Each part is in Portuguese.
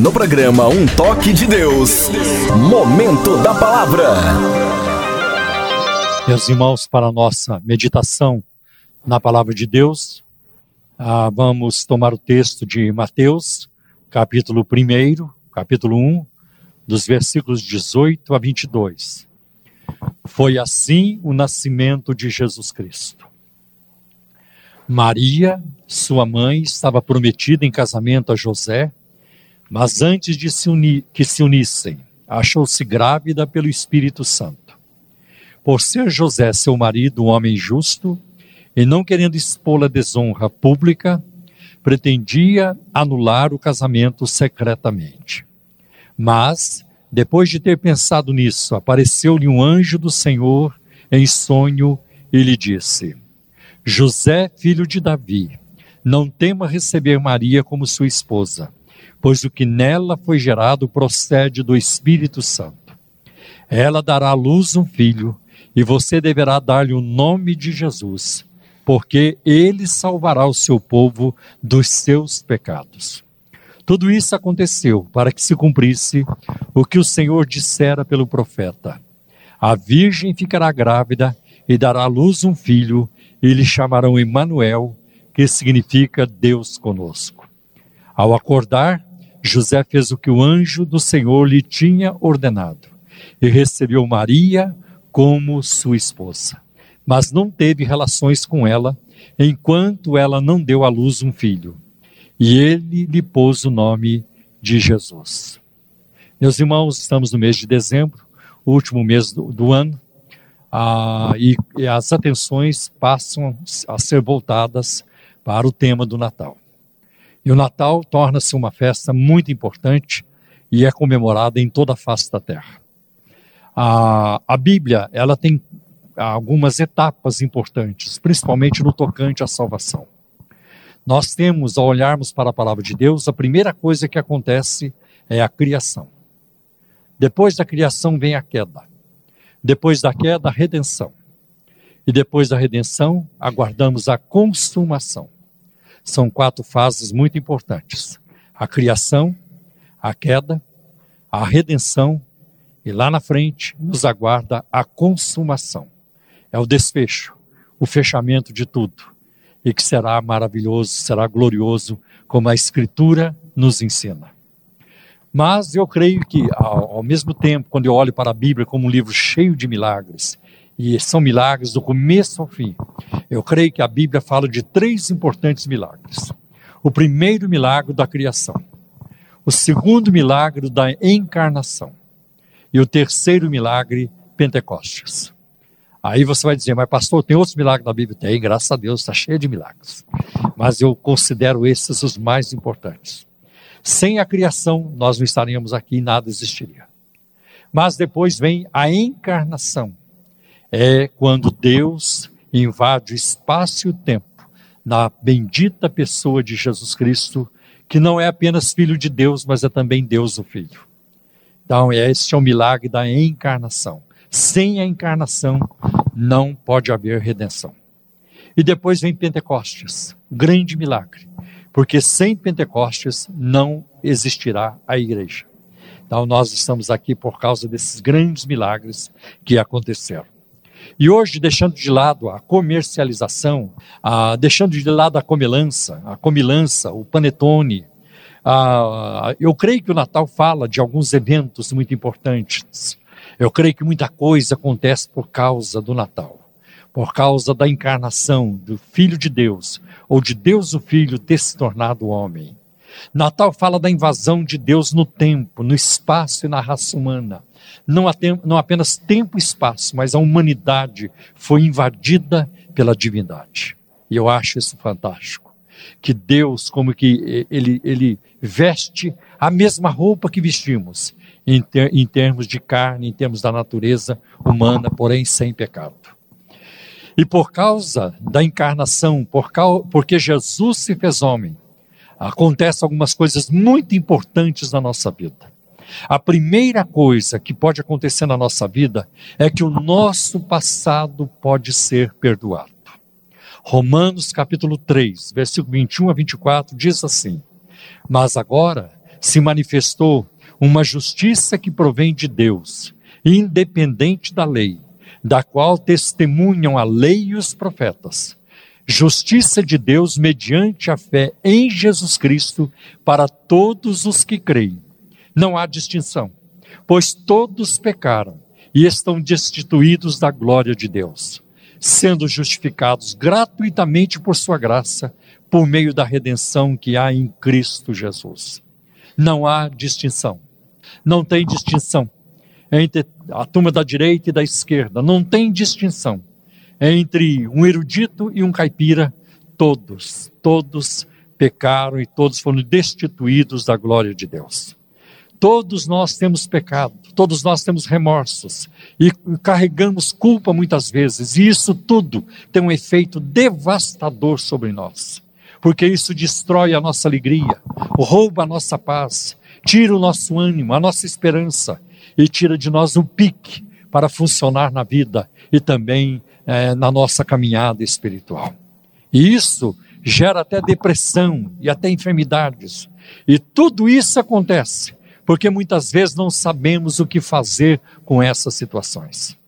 No programa Um Toque de Deus, Momento da Palavra. Meus irmãos, para a nossa meditação na Palavra de Deus, ah, vamos tomar o texto de Mateus, capítulo 1, capítulo 1, dos versículos 18 a 22. Foi assim o nascimento de Jesus Cristo. Maria, sua mãe, estava prometida em casamento a José, mas antes de se unir, que se unissem, achou-se grávida pelo Espírito Santo. Por ser José seu marido um homem justo, e não querendo expô-la desonra pública, pretendia anular o casamento secretamente. Mas, depois de ter pensado nisso, apareceu-lhe um anjo do Senhor em sonho e lhe disse: José, filho de Davi, não tema receber Maria como sua esposa, pois o que nela foi gerado procede do Espírito Santo. Ela dará à luz um filho, e você deverá dar-lhe o nome de Jesus, porque ele salvará o seu povo dos seus pecados. Tudo isso aconteceu para que se cumprisse o que o Senhor dissera pelo profeta: A virgem ficará grávida e dará à luz um filho, e lhe chamarão Emanuel, que significa Deus conosco. Ao acordar, José fez o que o anjo do Senhor lhe tinha ordenado e recebeu Maria como sua esposa. Mas não teve relações com ela enquanto ela não deu à luz um filho. E ele lhe pôs o nome de Jesus. Meus irmãos, estamos no mês de dezembro, último mês do, do ano, ah, e, e as atenções passam a ser voltadas para o tema do Natal. E o Natal torna-se uma festa muito importante e é comemorada em toda a face da terra. A, a Bíblia, ela tem algumas etapas importantes, principalmente no tocante à salvação. Nós temos, ao olharmos para a palavra de Deus, a primeira coisa que acontece é a criação. Depois da criação vem a queda. Depois da queda, a redenção. E depois da redenção, aguardamos a consumação. São quatro fases muito importantes: a criação, a queda, a redenção e lá na frente nos aguarda a consumação. É o desfecho, o fechamento de tudo e que será maravilhoso, será glorioso, como a Escritura nos ensina. Mas eu creio que, ao, mesmo tempo, quando eu olho para a Bíblia como um livro cheio de milagres, e são milagres do começo ao fim, eu creio que a Bíblia fala de três importantes milagres. O primeiro milagre da criação, o segundo milagre da encarnação e o terceiro milagre, Pentecostes. Aí você vai dizer, mas pastor, tem outros milagres na Bíblia? Tem, graças a Deus, está cheio de milagres. Mas eu considero esses os mais importantes. Sem a criação, nós não estaríamos aqui nada existiria. Mas depois vem a encarnação. É quando Deus invade o espaço e o tempo na bendita pessoa de Jesus Cristo, que não é apenas filho de Deus, mas é também Deus o Filho. Então, este é o milagre da encarnação. Sem a encarnação, não pode haver redenção. E depois vem Pentecostes, grande milagre porque sem Pentecostes não existirá a igreja. Então nós estamos aqui por causa desses grandes milagres que aconteceram. E hoje, deixando de lado a comercialização, a, deixando de lado a comilança, a comilança, o panetone, a, eu creio que o Natal fala de alguns eventos muito importantes. Eu creio que muita coisa acontece por causa do Natal por causa da encarnação do Filho de Deus, ou de Deus o Filho ter se tornado homem. Natal fala da invasão de Deus no tempo, no espaço e na raça humana. Não, não apenas tempo e espaço, mas a humanidade foi invadida pela divindade. E eu acho isso fantástico. Que Deus, como que ele, ele veste a mesma roupa que vestimos, em, ter, em termos de carne, em termos da natureza humana, porém sem pecado. E por causa da encarnação, por causa, porque Jesus se fez homem, acontecem algumas coisas muito importantes na nossa vida. A primeira coisa que pode acontecer na nossa vida é que o nosso passado pode ser perdoado. Romanos capítulo 3, versículo 21 a 24 diz assim: Mas agora se manifestou uma justiça que provém de Deus, independente da lei, da qual testemunham a lei e os profetas. Justiça de Deus mediante a fé em Jesus Cristo para todos os que creem. Não há distinção, pois todos pecaram e estão destituídos da glória de Deus, sendo justificados gratuitamente por sua graça, por meio da redenção que há em Cristo Jesus. Não há distinção. Não tem distinção entre a turma da direita e da esquerda. Não tem distinção entre um erudito e um caipira. Todos, todos pecaram e todos foram destituídos da glória de Deus. Todos nós temos pecado, todos nós temos remorsos e carregamos culpa muitas vezes, e isso tudo tem um efeito devastador sobre nós, porque isso destrói a nossa alegria, rouba a nossa paz, tira o nosso ânimo, a nossa esperança e tira de nós o pique para funcionar na vida e também é, na nossa caminhada espiritual. E isso gera até depressão e até enfermidades. E tudo isso acontece porque muitas vezes não sabemos o que fazer com essas situações.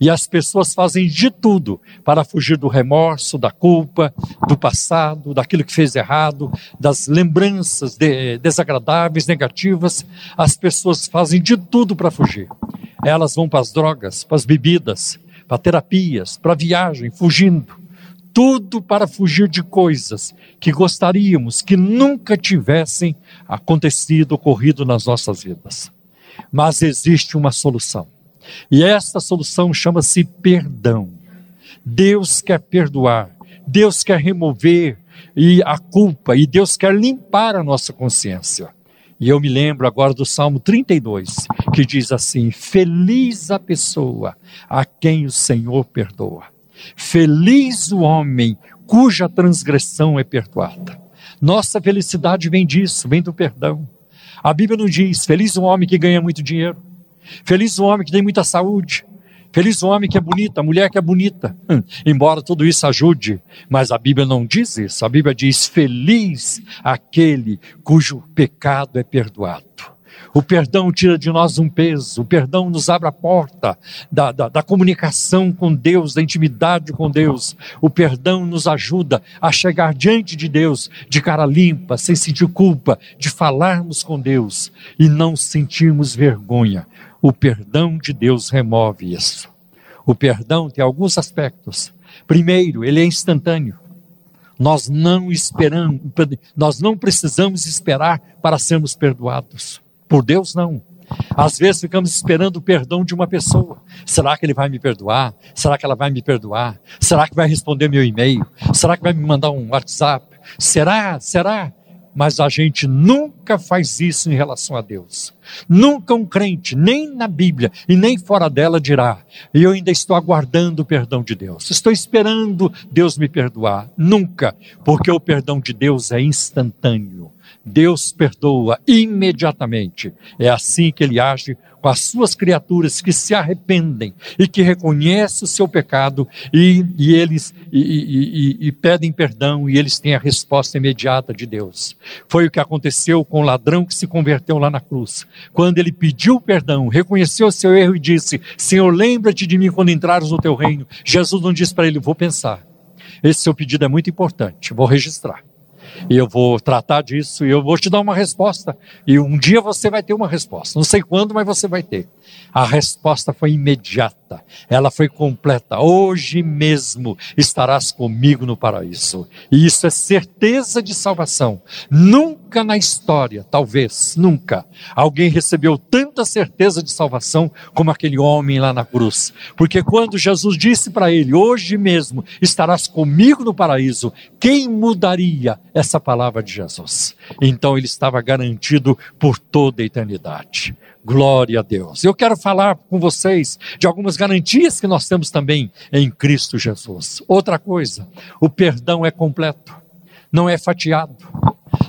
E as pessoas fazem de tudo para fugir do remorso, da culpa, do passado, daquilo que fez errado, das lembranças de, desagradáveis, negativas. As pessoas fazem de tudo para fugir. Elas vão para as drogas, para as bebidas, para terapias, para viagem, fugindo tudo para fugir de coisas que gostaríamos que nunca tivessem acontecido, ocorrido nas nossas vidas. Mas existe uma solução. E esta solução chama-se perdão. Deus quer perdoar, Deus quer remover e a culpa e Deus quer limpar a nossa consciência. E eu me lembro agora do Salmo 32, que diz assim: Feliz a pessoa a quem o Senhor perdoa. Feliz o homem cuja transgressão é perdoada. Nossa felicidade vem disso, vem do perdão. A Bíblia não diz: feliz o homem que ganha muito dinheiro, feliz o homem que tem muita saúde, feliz o homem que é bonita, a mulher que é bonita. Hum, embora tudo isso ajude, mas a Bíblia não diz isso. A Bíblia diz: feliz aquele cujo pecado é perdoado. O perdão tira de nós um peso, o perdão nos abre a porta da, da, da, comunicação com Deus, da intimidade com Deus. O perdão nos ajuda a chegar diante de Deus de cara limpa, sem sentir culpa, de falarmos com Deus e não sentirmos vergonha. O perdão de Deus remove isso. O perdão tem alguns aspectos. Primeiro, ele é instantâneo. Nós não esperamos, nós não precisamos esperar para sermos perdoados. Por Deus, não. Às vezes ficamos esperando o perdão de uma pessoa. Será que ele vai me perdoar? Será que ela vai me perdoar? Será que vai responder meu e-mail? Será que vai me mandar um WhatsApp? Será? Será? Mas a gente nunca faz isso em relação a Deus. Nunca um crente, nem na Bíblia e nem fora dela, dirá: Eu ainda estou aguardando o perdão de Deus. Estou esperando Deus me perdoar. Nunca, porque o perdão de Deus é instantâneo. Deus perdoa imediatamente. É assim que ele age com as suas criaturas que se arrependem e que reconhecem o seu pecado e, e eles e, e, e, pedem perdão e eles têm a resposta imediata de Deus. Foi o que aconteceu com o ladrão que se converteu lá na cruz. Quando ele pediu perdão, reconheceu o seu erro e disse: Senhor, lembra-te de mim quando entrares no teu reino. Jesus não disse para ele: Vou pensar. Esse seu pedido é muito importante, vou registrar e eu vou tratar disso e eu vou te dar uma resposta. E um dia você vai ter uma resposta. Não sei quando, mas você vai ter. A resposta foi imediata, ela foi completa. Hoje mesmo estarás comigo no paraíso. E isso é certeza de salvação. Nunca na história, talvez, nunca, alguém recebeu tanta certeza de salvação como aquele homem lá na cruz. Porque quando Jesus disse para ele: Hoje mesmo estarás comigo no paraíso, quem mudaria essa palavra de Jesus? Então ele estava garantido por toda a eternidade. Glória a Deus. Eu quero falar com vocês de algumas garantias que nós temos também em Cristo Jesus. Outra coisa, o perdão é completo, não é fatiado,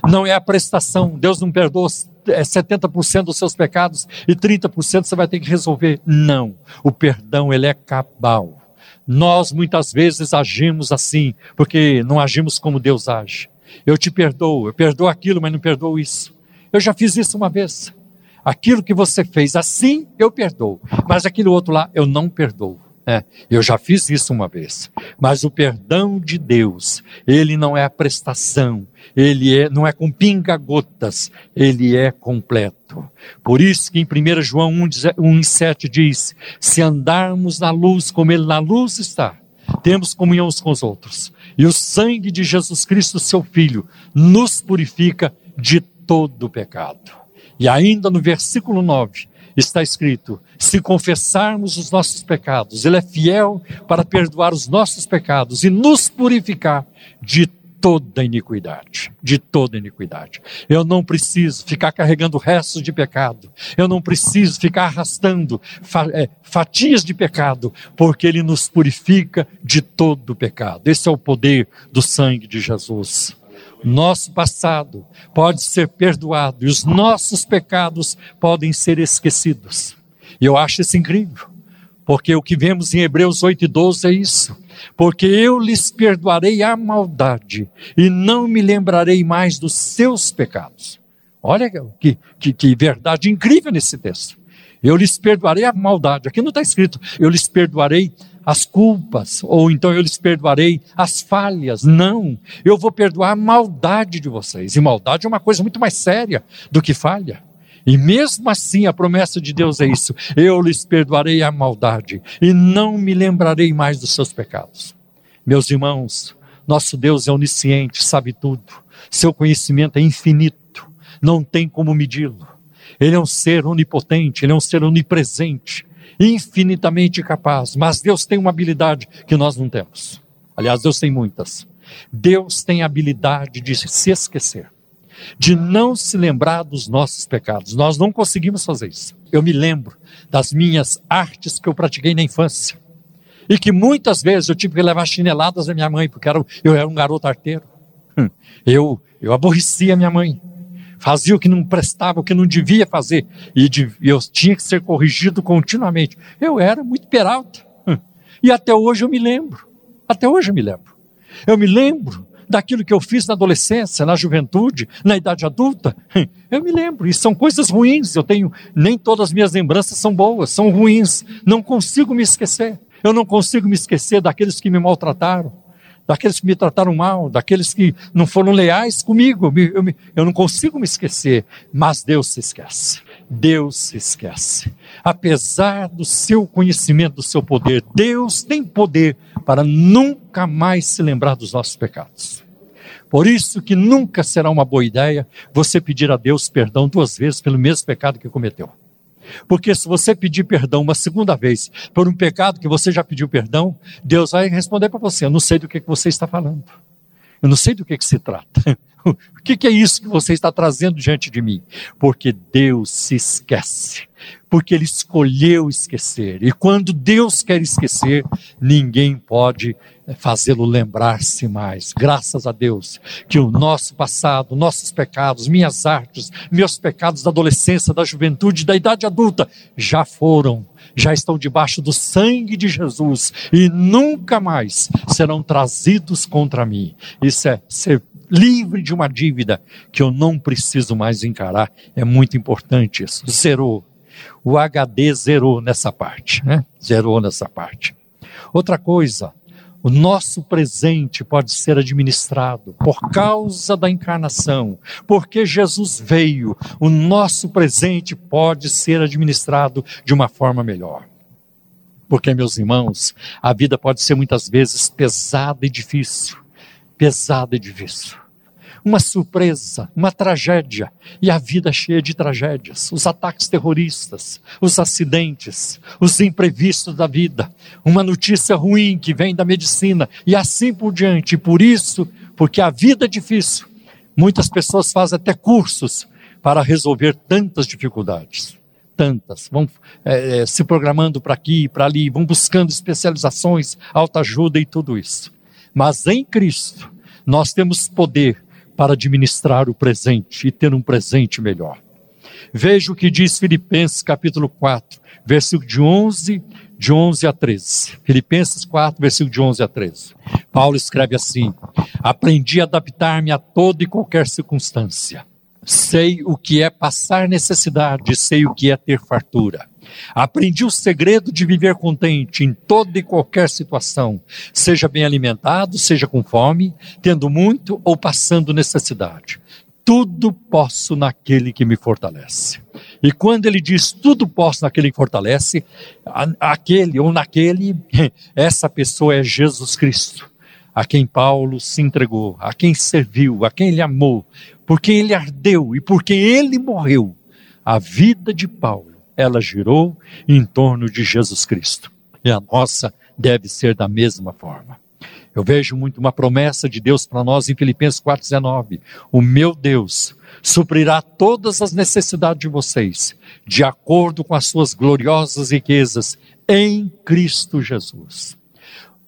não é a prestação. Deus não perdoa 70% dos seus pecados e 30% você vai ter que resolver. Não. O perdão, ele é cabal. Nós muitas vezes agimos assim, porque não agimos como Deus age. Eu te perdoo, eu perdoo aquilo, mas não perdoo isso. Eu já fiz isso uma vez. Aquilo que você fez assim, eu perdoo. Mas aquilo outro lá, eu não perdoo. É, eu já fiz isso uma vez. Mas o perdão de Deus, ele não é a prestação, ele é, não é com pinga-gotas, ele é completo. Por isso que em 1 João 1,7 diz: se andarmos na luz como ele na luz está, temos comunhão uns com os outros. E o sangue de Jesus Cristo, seu Filho, nos purifica de todo pecado. E ainda no versículo 9, está escrito: se confessarmos os nossos pecados, Ele é fiel para perdoar os nossos pecados e nos purificar de toda iniquidade, de toda iniquidade. Eu não preciso ficar carregando restos de pecado, eu não preciso ficar arrastando é, fatias de pecado, porque Ele nos purifica de todo pecado. Esse é o poder do sangue de Jesus. Nosso passado pode ser perdoado e os nossos pecados podem ser esquecidos. E eu acho isso incrível, porque o que vemos em Hebreus 8 e 12 é isso. Porque eu lhes perdoarei a maldade e não me lembrarei mais dos seus pecados. Olha que, que, que verdade incrível nesse texto. Eu lhes perdoarei a maldade. Aqui não está escrito, eu lhes perdoarei as culpas, ou então eu lhes perdoarei as falhas. Não, eu vou perdoar a maldade de vocês. E maldade é uma coisa muito mais séria do que falha. E mesmo assim a promessa de Deus é isso: eu lhes perdoarei a maldade e não me lembrarei mais dos seus pecados. Meus irmãos, nosso Deus é onisciente, sabe tudo. Seu conhecimento é infinito, não tem como medi-lo. Ele é um ser onipotente, ele é um ser onipresente infinitamente capaz, mas Deus tem uma habilidade que nós não temos. Aliás, Deus tem muitas. Deus tem a habilidade de se esquecer, de não se lembrar dos nossos pecados. Nós não conseguimos fazer isso. Eu me lembro das minhas artes que eu pratiquei na infância. E que muitas vezes eu tive que levar chineladas da minha mãe, porque eu era um garoto arteiro. Hum. Eu, eu aborrecia minha mãe fazia o que não prestava, o que não devia fazer, e eu tinha que ser corrigido continuamente. Eu era muito peralta. E até hoje eu me lembro. Até hoje eu me lembro. Eu me lembro daquilo que eu fiz na adolescência, na juventude, na idade adulta. Eu me lembro, e são coisas ruins. Eu tenho, nem todas as minhas lembranças são boas, são ruins. Não consigo me esquecer. Eu não consigo me esquecer daqueles que me maltrataram daqueles que me trataram mal, daqueles que não foram leais comigo. Eu, eu, não consigo me esquecer, mas Deus se esquece. Deus se esquece. Apesar do seu conhecimento, do seu poder, Deus tem poder para nunca mais se lembrar dos nossos pecados. Por isso que nunca será uma boa ideia você pedir a Deus perdão duas vezes pelo mesmo pecado que cometeu. Porque se você pedir perdão uma segunda vez por um pecado que você já pediu perdão, Deus vai responder para você: Eu não sei do que, que você está falando. Eu não sei do que, que se trata. O que, que, é isso que você está trazendo diante de mim? Porque Deus se esquece. Porque Ele escolheu esquecer. E quando Deus quer esquecer, ninguém pode eh, fazê-lo lembrar-se mais. Graças a Deus que o nosso passado, nossos pecados, minhas artes, meus pecados da adolescência, da juventude, da idade adulta, já foram já estão debaixo do sangue de Jesus e nunca mais serão trazidos contra mim. Isso é ser livre de uma dívida que eu não preciso mais encarar. É muito importante isso. Zerou. O HD zerou nessa parte, né? Zerou nessa parte. Outra coisa, o nosso presente pode ser administrado por causa da encarnação, porque Jesus veio, o nosso presente pode ser administrado de uma forma melhor. Porque, meus irmãos, a vida pode ser muitas vezes pesada e difícil pesada e difícil. Uma surpresa, uma tragédia, e a vida cheia de tragédias, os ataques terroristas, os acidentes, os imprevistos da vida, uma notícia ruim que vem da medicina, e assim por diante. Por isso, porque a vida é difícil, muitas pessoas fazem até cursos para resolver tantas dificuldades tantas, vão é, é se programando para aqui, para ali, vão buscando especializações, alta ajuda e tudo isso. Mas em Cristo, nós temos poder para administrar o presente e ter um presente melhor. Veja o que diz Filipenses capítulo 4, versículo de 11, de 11 a 13. Filipenses 4, versículo de 11 a 13. Paulo escreve assim: Aprendi a adaptar-me a toda e qualquer circunstância sei o que é passar necessidade, sei o que é ter fartura. Aprendi o segredo de viver contente em toda e qualquer situação, seja bem alimentado, seja com fome, tendo muito ou passando necessidade. Tudo posso naquele que me fortalece. E quando ele diz tudo posso naquele que fortalece, aquele ou naquele, essa pessoa é Jesus Cristo, a quem Paulo se entregou, a quem serviu, a quem ele amou, por quem ele ardeu e por quem ele morreu. A vida de Paulo, ela girou em torno de Jesus Cristo. E a nossa deve ser da mesma forma. Eu vejo muito uma promessa de Deus para nós em Filipenses 4,19. O meu Deus suprirá todas as necessidades de vocês, de acordo com as suas gloriosas riquezas em Cristo Jesus.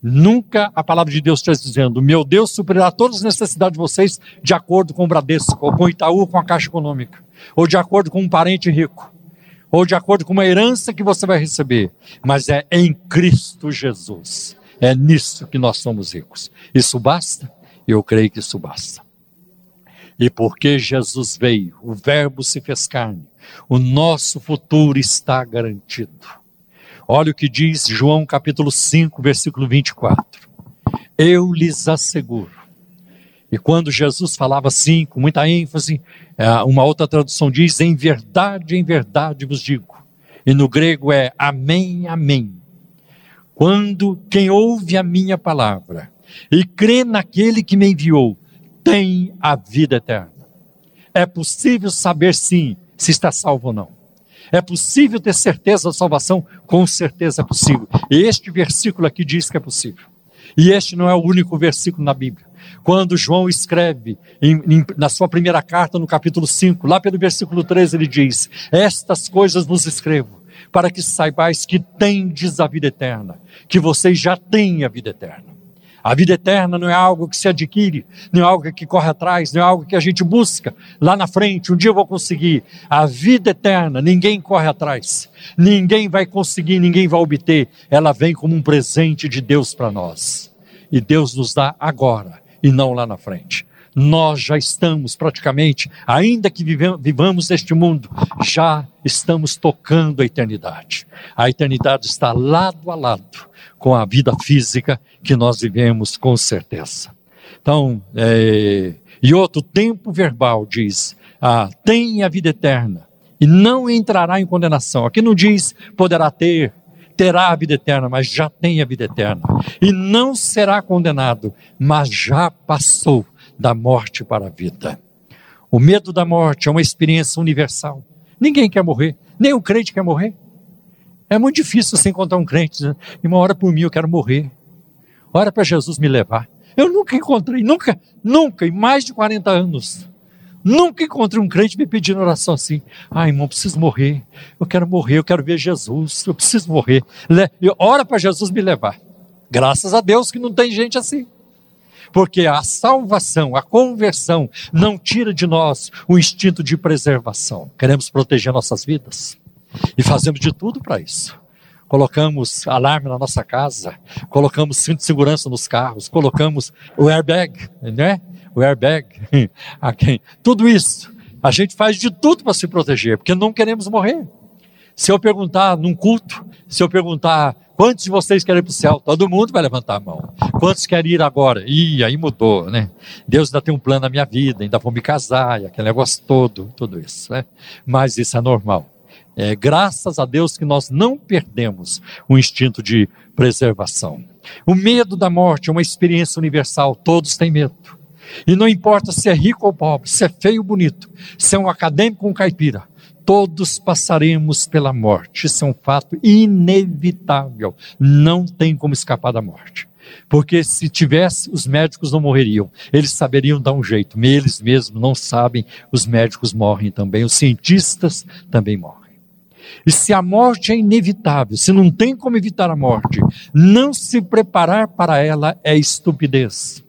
Nunca a palavra de Deus está dizendo, meu Deus suprirá todas as necessidades de vocês de acordo com o Bradesco, ou com o Itaú, com a Caixa Econômica, ou de acordo com um parente rico, ou de acordo com uma herança que você vai receber, mas é em Cristo Jesus. É nisso que nós somos ricos. Isso basta? Eu creio que isso basta. E porque Jesus veio, o Verbo se fez carne, o nosso futuro está garantido. Olha o que diz João capítulo 5, versículo 24. Eu lhes asseguro. E quando Jesus falava assim, com muita ênfase, é, uma outra tradução diz: Em verdade, em verdade vos digo. E no grego é Amém, Amém. Quando quem ouve a minha palavra e crê naquele que me enviou, tem a vida eterna. É possível saber sim se está salvo ou não. É possível ter certeza da salvação? Com certeza é possível. E este versículo aqui diz que é possível. E este não é o único versículo na Bíblia. Quando João escreve em, em, na sua primeira carta, no capítulo 5, lá pelo versículo 13, ele diz: Estas coisas vos escrevo, para que saibais que tendes a vida eterna, que vocês já têm a vida eterna. A vida eterna não é algo que se adquire, não é algo que corre atrás, não é algo que a gente busca lá na frente, um dia eu vou conseguir. A vida eterna, ninguém corre atrás, ninguém vai conseguir, ninguém vai obter. Ela vem como um presente de Deus para nós. E Deus nos dá agora e não lá na frente. Nós já estamos praticamente, ainda que vivamos neste mundo, já estamos tocando a eternidade. A eternidade está lado a lado com a vida física que nós vivemos com certeza. Então, é, e outro tempo verbal diz: ah, tem a vida eterna e não entrará em condenação. Aqui não diz poderá ter, terá a vida eterna, mas já tem a vida eterna. E não será condenado, mas já passou da morte para a vida. O medo da morte é uma experiência universal. Ninguém quer morrer, nem o crente quer morrer. É muito difícil você encontrar um crente dizendo, uma hora por mim, eu quero morrer. Ora para Jesus me levar. Eu nunca encontrei, nunca, nunca, em mais de 40 anos, nunca encontrei um crente me pedindo oração assim. Ai, irmão, preciso morrer. Eu quero morrer, eu quero ver Jesus, eu preciso morrer. Ora para Jesus me levar. Graças a Deus que não tem gente assim. Porque a salvação, a conversão, não tira de nós o instinto de preservação. Queremos proteger nossas vidas. E fazemos de tudo para isso. Colocamos alarme na nossa casa, colocamos cinto de segurança nos carros, colocamos o airbag, né? O airbag. tudo isso. A gente faz de tudo para se proteger, porque não queremos morrer. Se eu perguntar num culto, se eu perguntar quantos de vocês querem ir para o céu, todo mundo vai levantar a mão. Quantos querem ir agora? Ih, aí mudou, né? Deus ainda tem um plano na minha vida, ainda vou me casar, aquele negócio todo, tudo isso, né? Mas isso é normal. É, graças a Deus que nós não perdemos o instinto de preservação. O medo da morte é uma experiência universal, todos têm medo. E não importa se é rico ou pobre, se é feio ou bonito, se é um acadêmico ou um caipira, todos passaremos pela morte. Isso é um fato inevitável. Não tem como escapar da morte. Porque se tivesse, os médicos não morreriam. Eles saberiam dar um jeito. Eles mesmos não sabem, os médicos morrem também, os cientistas também morrem. E se a morte é inevitável, se não tem como evitar a morte, não se preparar para ela é estupidez.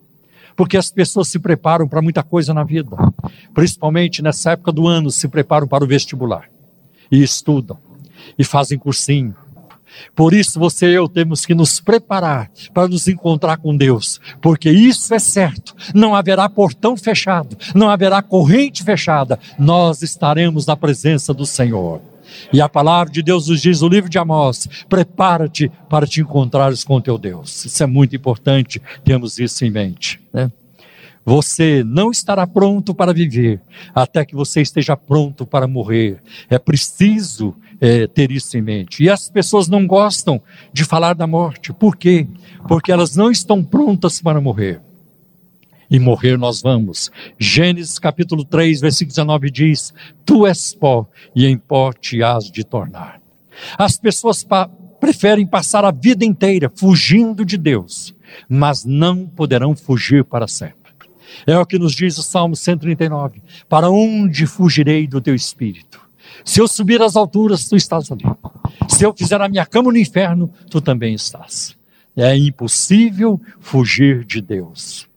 Porque as pessoas se preparam para muita coisa na vida, principalmente nessa época do ano, se preparam para o vestibular e estudam e fazem cursinho Por isso você e eu temos que nos preparar para nos encontrar com Deus, porque isso é certo. Não haverá portão fechado, não haverá corrente fechada. Nós estaremos na presença do Senhor. E a palavra de Deus nos diz, o livro de Amós, prepara-te para te encontrares com teu Deus. Isso é muito importante, temos isso em mente. Né? Você não estará pronto para viver até que você esteja pronto para morrer. É preciso é, ter isso em mente. E as pessoas não gostam de falar da morte. Por quê? Porque elas não estão prontas para morrer. E morrer nós vamos. Gênesis capítulo 3, versículo 19 diz: Tu és pó, e em pó te has de tornar. As pessoas pa preferem passar a vida inteira fugindo de Deus, mas não poderão fugir para sempre. É o que nos diz o Salmo 139. Para onde fugirei do teu espírito? Se eu subir às alturas, tu estás ali. Se eu fizer a minha cama no inferno, tu também estás. É impossível fugir de Deus.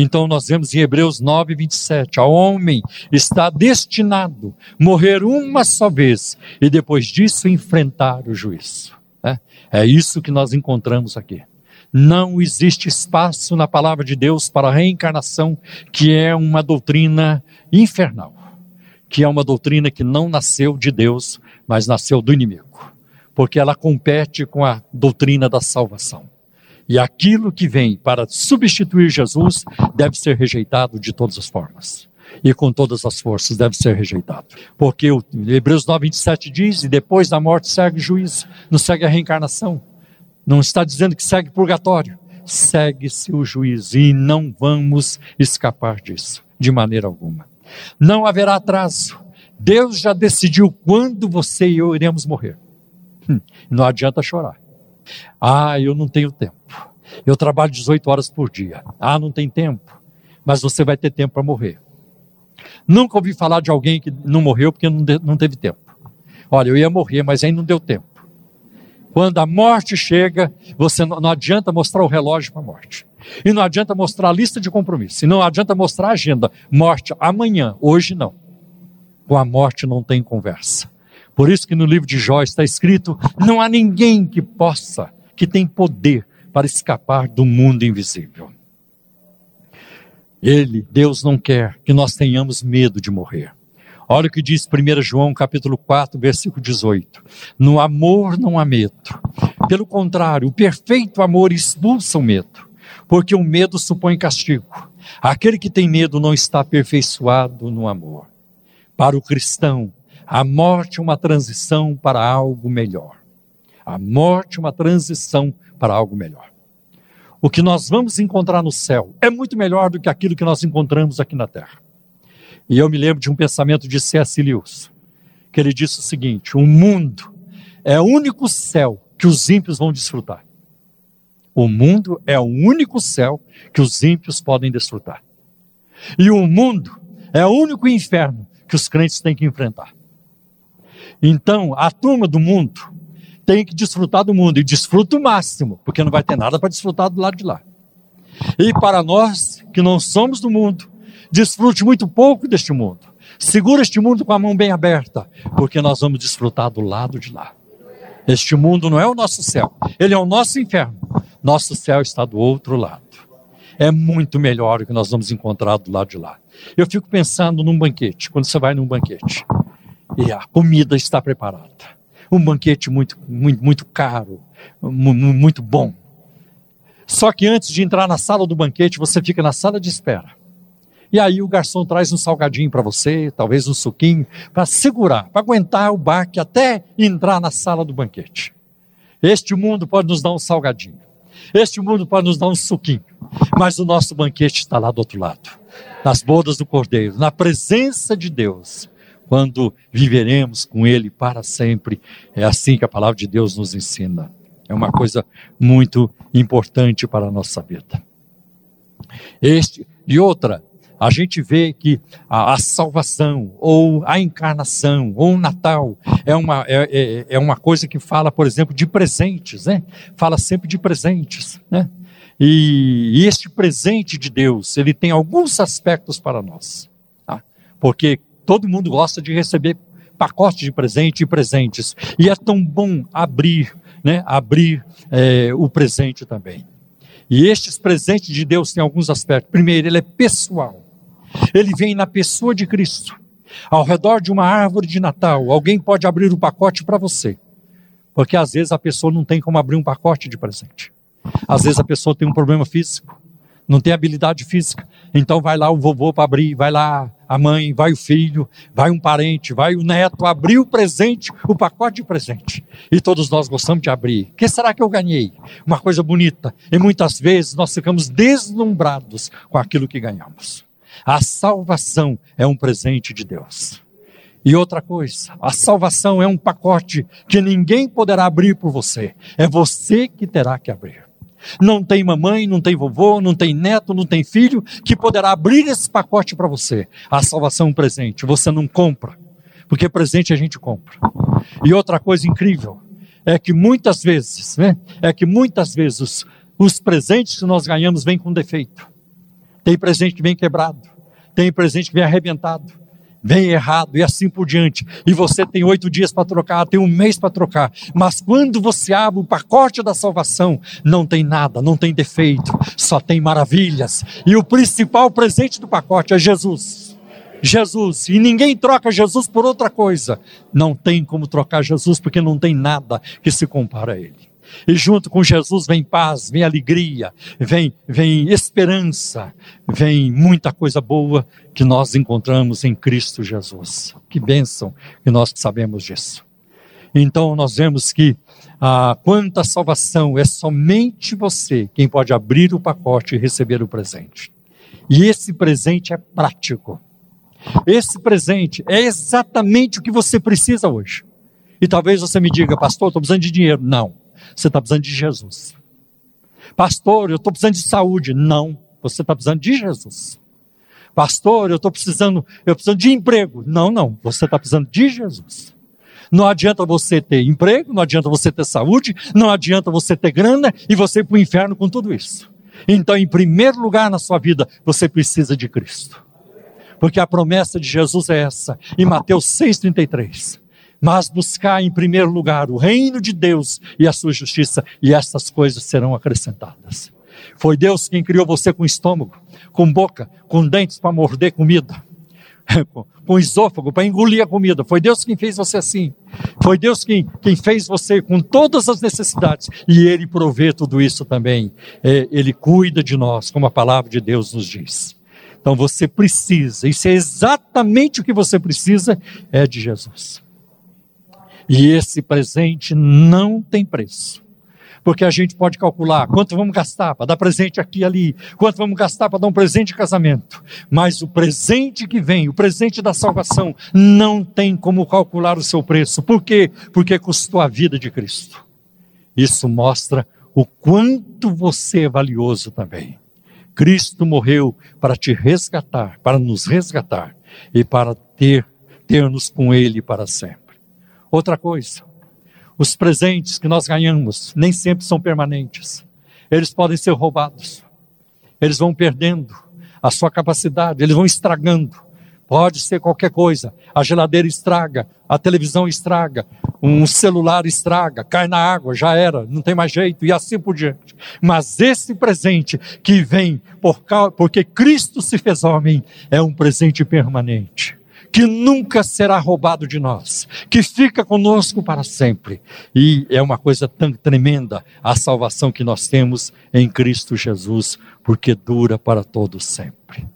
Então nós vemos em Hebreus 9, 27, ao homem está destinado morrer uma só vez e depois disso enfrentar o juízo. É, é isso que nós encontramos aqui. Não existe espaço na palavra de Deus para a reencarnação, que é uma doutrina infernal, que é uma doutrina que não nasceu de Deus, mas nasceu do inimigo, porque ela compete com a doutrina da salvação. E aquilo que vem para substituir Jesus deve ser rejeitado de todas as formas. E com todas as forças deve ser rejeitado. Porque o Hebreus 9, 27 diz: e depois da morte segue o juízo, não segue a reencarnação. Não está dizendo que segue purgatório. Segue-se o juízo e não vamos escapar disso, de maneira alguma. Não haverá atraso. Deus já decidiu quando você e eu iremos morrer. Hum, não adianta chorar. Ah, eu não tenho tempo. Eu trabalho 18 horas por dia. Ah, não tem tempo. Mas você vai ter tempo para morrer. Nunca ouvi falar de alguém que não morreu porque não, de, não teve tempo. Olha, eu ia morrer, mas aí não deu tempo. Quando a morte chega, você não, não adianta mostrar o relógio para a morte. E não adianta mostrar a lista de compromissos. E não adianta mostrar a agenda. Morte amanhã, hoje não. Com a morte não tem conversa. Por isso que no livro de Jó está escrito: não há ninguém que possa, que tem poder para escapar do mundo invisível. Ele, Deus, não quer que nós tenhamos medo de morrer. Olha o que diz 1 João capítulo 4, versículo 18. No amor não há medo. Pelo contrário, o perfeito amor expulsa o medo, porque o medo supõe castigo. Aquele que tem medo não está aperfeiçoado no amor. Para o cristão, a morte é uma transição para algo melhor. A morte é uma transição para algo melhor. O que nós vamos encontrar no céu é muito melhor do que aquilo que nós encontramos aqui na terra. E eu me lembro de um pensamento de C.S. Lewis, que ele disse o seguinte: o mundo é o único céu que os ímpios vão desfrutar. O mundo é o único céu que os ímpios podem desfrutar. E o mundo é o único inferno que os crentes têm que enfrentar. Então, a turma do mundo tem que desfrutar do mundo e desfruta o máximo, porque não vai ter nada para desfrutar do lado de lá. E para nós que não somos do mundo, Desfrute muito pouco deste mundo. Segura este mundo com a mão bem aberta, porque nós vamos desfrutar do lado de lá. Este mundo não é o nosso céu, ele é o nosso inferno. Nosso céu está do outro lado. É muito melhor o que nós vamos encontrar do lado de lá. Eu fico pensando num banquete, quando você vai num banquete e a comida está preparada. Um banquete muito, muito, muito caro, muito bom. Só que antes de entrar na sala do banquete, você fica na sala de espera. E aí o garçom traz um salgadinho para você, talvez um suquinho, para segurar, para aguentar o baque até entrar na sala do banquete. Este mundo pode nos dar um salgadinho. Este mundo pode nos dar um suquinho. Mas o nosso banquete está lá do outro lado, nas bodas do Cordeiro, na presença de Deus, quando viveremos com Ele para sempre. É assim que a palavra de Deus nos ensina. É uma coisa muito importante para a nossa vida. Este e outra, a gente vê que a, a, salvação, ou a encarnação, ou o Natal, é uma, é, é, é, uma coisa que fala, por exemplo, de presentes, né? Fala sempre de presentes, né? E, e este presente de Deus, ele tem alguns aspectos para nós, tá? Porque todo mundo gosta de receber pacotes de presente e presentes, e é tão bom abrir né, abrir é, o presente também. E estes presentes de Deus têm alguns aspectos. Primeiro, ele é pessoal. Ele vem na pessoa de Cristo. Ao redor de uma árvore de Natal, alguém pode abrir o um pacote para você. Porque às vezes a pessoa não tem como abrir um pacote de presente. Às vezes a pessoa tem um problema físico, não tem habilidade física. Então vai lá o vovô para abrir, vai lá a mãe, vai o filho, vai um parente, vai o neto abrir o presente, o pacote de presente. E todos nós gostamos de abrir. O que será que eu ganhei? Uma coisa bonita. E muitas vezes nós ficamos deslumbrados com aquilo que ganhamos. A salvação é um presente de Deus. E outra coisa, a salvação é um pacote que ninguém poderá abrir por você. É você que terá que abrir. Não tem mamãe, não tem vovô, não tem neto, não tem filho que poderá abrir esse pacote para você. A salvação é presente, você não compra, porque presente a gente compra. E outra coisa incrível é que muitas vezes, né, é que muitas vezes os, os presentes que nós ganhamos vêm com defeito. Tem presente que vem quebrado, tem presente que vem arrebentado, vem errado e assim por diante. E você tem oito dias para trocar, tem um mês para trocar. Mas quando você abre o pacote da salvação, não tem nada, não tem defeito, só tem maravilhas. E o principal presente do pacote é Jesus. Jesus, e ninguém troca Jesus por outra coisa. Não tem como trocar Jesus porque não tem nada que se compara a ele. E junto com Jesus vem paz, vem alegria, vem, vem esperança, vem muita coisa boa que nós encontramos em Cristo Jesus. Que bênção que nós sabemos disso. Então nós vemos que a quanta salvação é somente você quem pode abrir o pacote e receber o presente. E esse presente é prático. Esse presente é exatamente o que você precisa hoje. E talvez você me diga, pastor, estou precisando de dinheiro. Não. Você está precisando de Jesus. Pastor, eu estou precisando de saúde. Não, você está precisando de Jesus. Pastor, eu estou precisando, eu preciso de emprego. Não, não, você está precisando de Jesus. Não adianta você ter emprego, não adianta você ter saúde, não adianta você ter grana e você ir para o inferno com tudo isso. Então, em primeiro lugar na sua vida, você precisa de Cristo. Porque a promessa de Jesus é essa, em Mateus 6,33 mas buscar em primeiro lugar o reino de Deus e a sua justiça, e estas coisas serão acrescentadas. Foi Deus quem criou você com estômago, com boca, com dentes para morder comida, com esôfago para engolir a comida. Foi Deus quem fez você assim. Foi Deus quem, quem fez você com todas as necessidades. E Ele provê tudo isso também. É, ele cuida de nós, como a palavra de Deus nos diz. Então você precisa, isso é exatamente o que você precisa, é de Jesus. E esse presente não tem preço. Porque a gente pode calcular quanto vamos gastar para dar presente aqui e ali, quanto vamos gastar para dar um presente de casamento. Mas o presente que vem, o presente da salvação, não tem como calcular o seu preço. Por quê? Porque custou a vida de Cristo. Isso mostra o quanto você é valioso também. Cristo morreu para te resgatar, para nos resgatar e para ter ter-nos com Ele para sempre. Outra coisa, os presentes que nós ganhamos nem sempre são permanentes. Eles podem ser roubados. Eles vão perdendo a sua capacidade, eles vão estragando. Pode ser qualquer coisa. A geladeira estraga, a televisão estraga, um celular estraga, cai na água, já era, não tem mais jeito, e assim por diante. Mas esse presente que vem por causa, porque Cristo se fez homem, é um presente permanente que nunca será roubado de nós, que fica conosco para sempre. E é uma coisa tão tremenda a salvação que nós temos em Cristo Jesus, porque dura para todos sempre.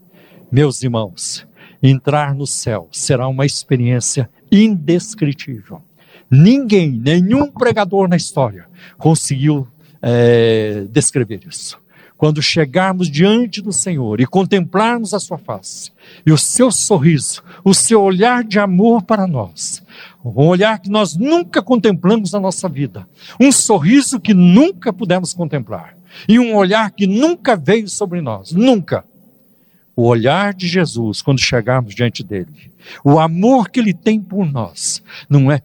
Meus irmãos, entrar no céu será uma experiência indescritível. Ninguém, nenhum pregador na história conseguiu é, descrever isso quando chegarmos diante do Senhor e contemplarmos a sua face, e o seu sorriso, o seu olhar de amor para nós, um olhar que nós nunca contemplamos na nossa vida, um sorriso que nunca pudemos contemplar, e um olhar que nunca veio sobre nós, nunca. O olhar de Jesus quando chegarmos diante dele, o amor que ele tem por nós, não é,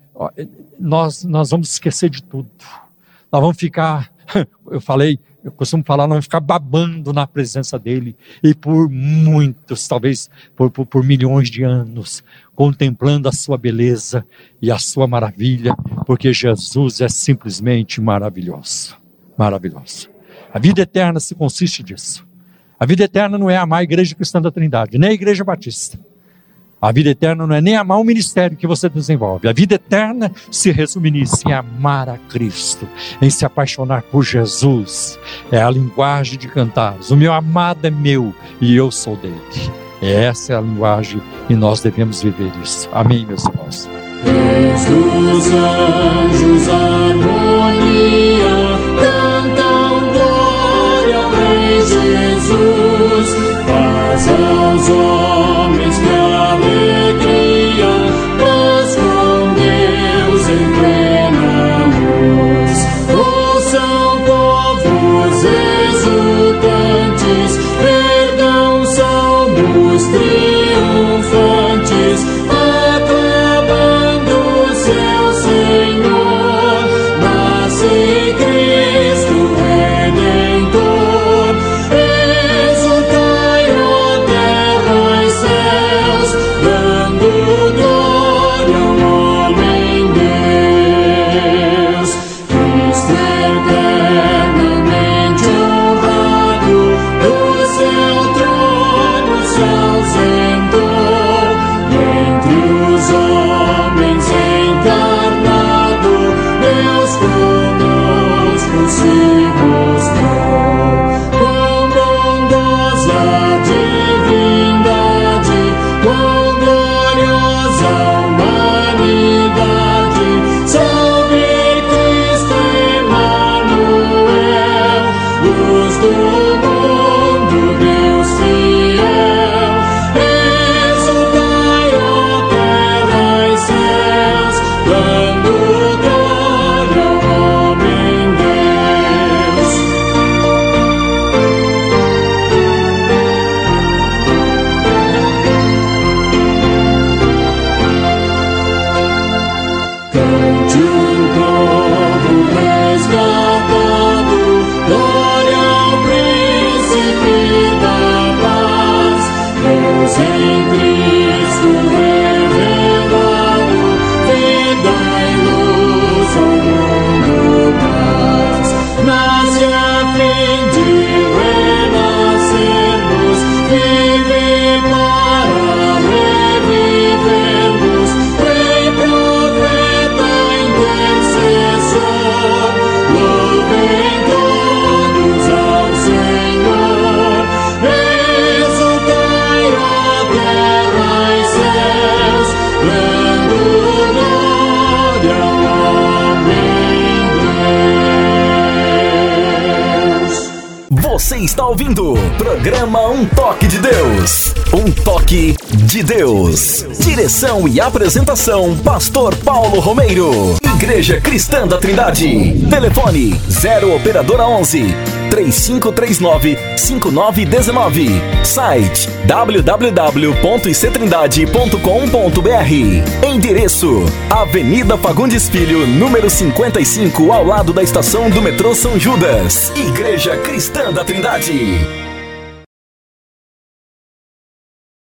nós, nós vamos esquecer de tudo, nós vamos ficar, eu falei, eu costumo falar, não ficar babando na presença dele e por muitos, talvez por, por, por, milhões de anos, contemplando a sua beleza e a sua maravilha, porque Jesus é simplesmente maravilhoso. Maravilhoso. A vida eterna se consiste disso. A vida eterna não é amar a Igreja Cristã da Trindade, nem a Igreja Batista. A vida eterna não é nem amar o ministério que você desenvolve. A vida eterna se resume nisso, em amar a Cristo, em se apaixonar por Jesus. É a linguagem de cantar. O meu amado é meu e eu sou dele. Essa é a linguagem e nós devemos viver isso. Amém, meus irmãos. Deus dos anjos, harmonia, programa Um Toque de Deus. Um Toque de Deus. Direção e apresentação: Pastor Paulo Romeiro. Igreja Cristã da Trindade. Telefone 0 Operadora 11 3539 5919. Site www.ictrindade.com.br. Endereço: Avenida Fagundes Filho, número 55, ao lado da estação do metrô São Judas. Igreja Cristã da Trindade.